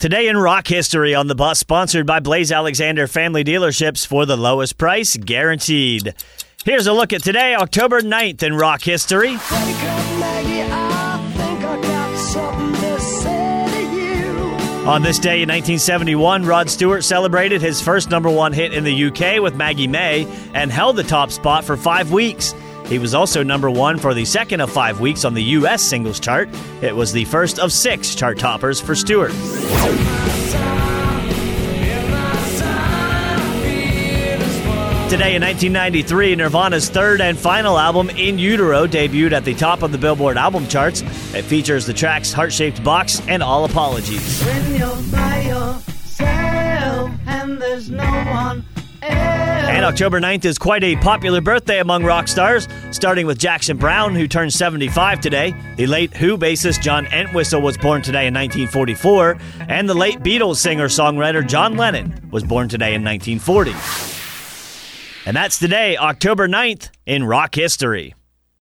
Today in rock history on the bus, sponsored by Blaise Alexander Family Dealerships for the lowest price guaranteed. Here's a look at today, October 9th in rock history. On this day in 1971, Rod Stewart celebrated his first number one hit in the UK with Maggie May and held the top spot for five weeks. He was also number one for the second of five weeks on the U.S. singles chart. It was the first of six chart toppers for Stewart. Today in 1993, Nirvana's third and final album, In Utero, debuted at the top of the Billboard album charts. It features the tracks Heart Shaped Box and All Apologies. And October 9th is quite a popular birthday among rock stars, starting with Jackson Browne, who turned 75 today. The late Who bassist John Entwistle was born today in 1944, and the late Beatles singer songwriter John Lennon was born today in 1940. And that's today, October 9th, in rock history.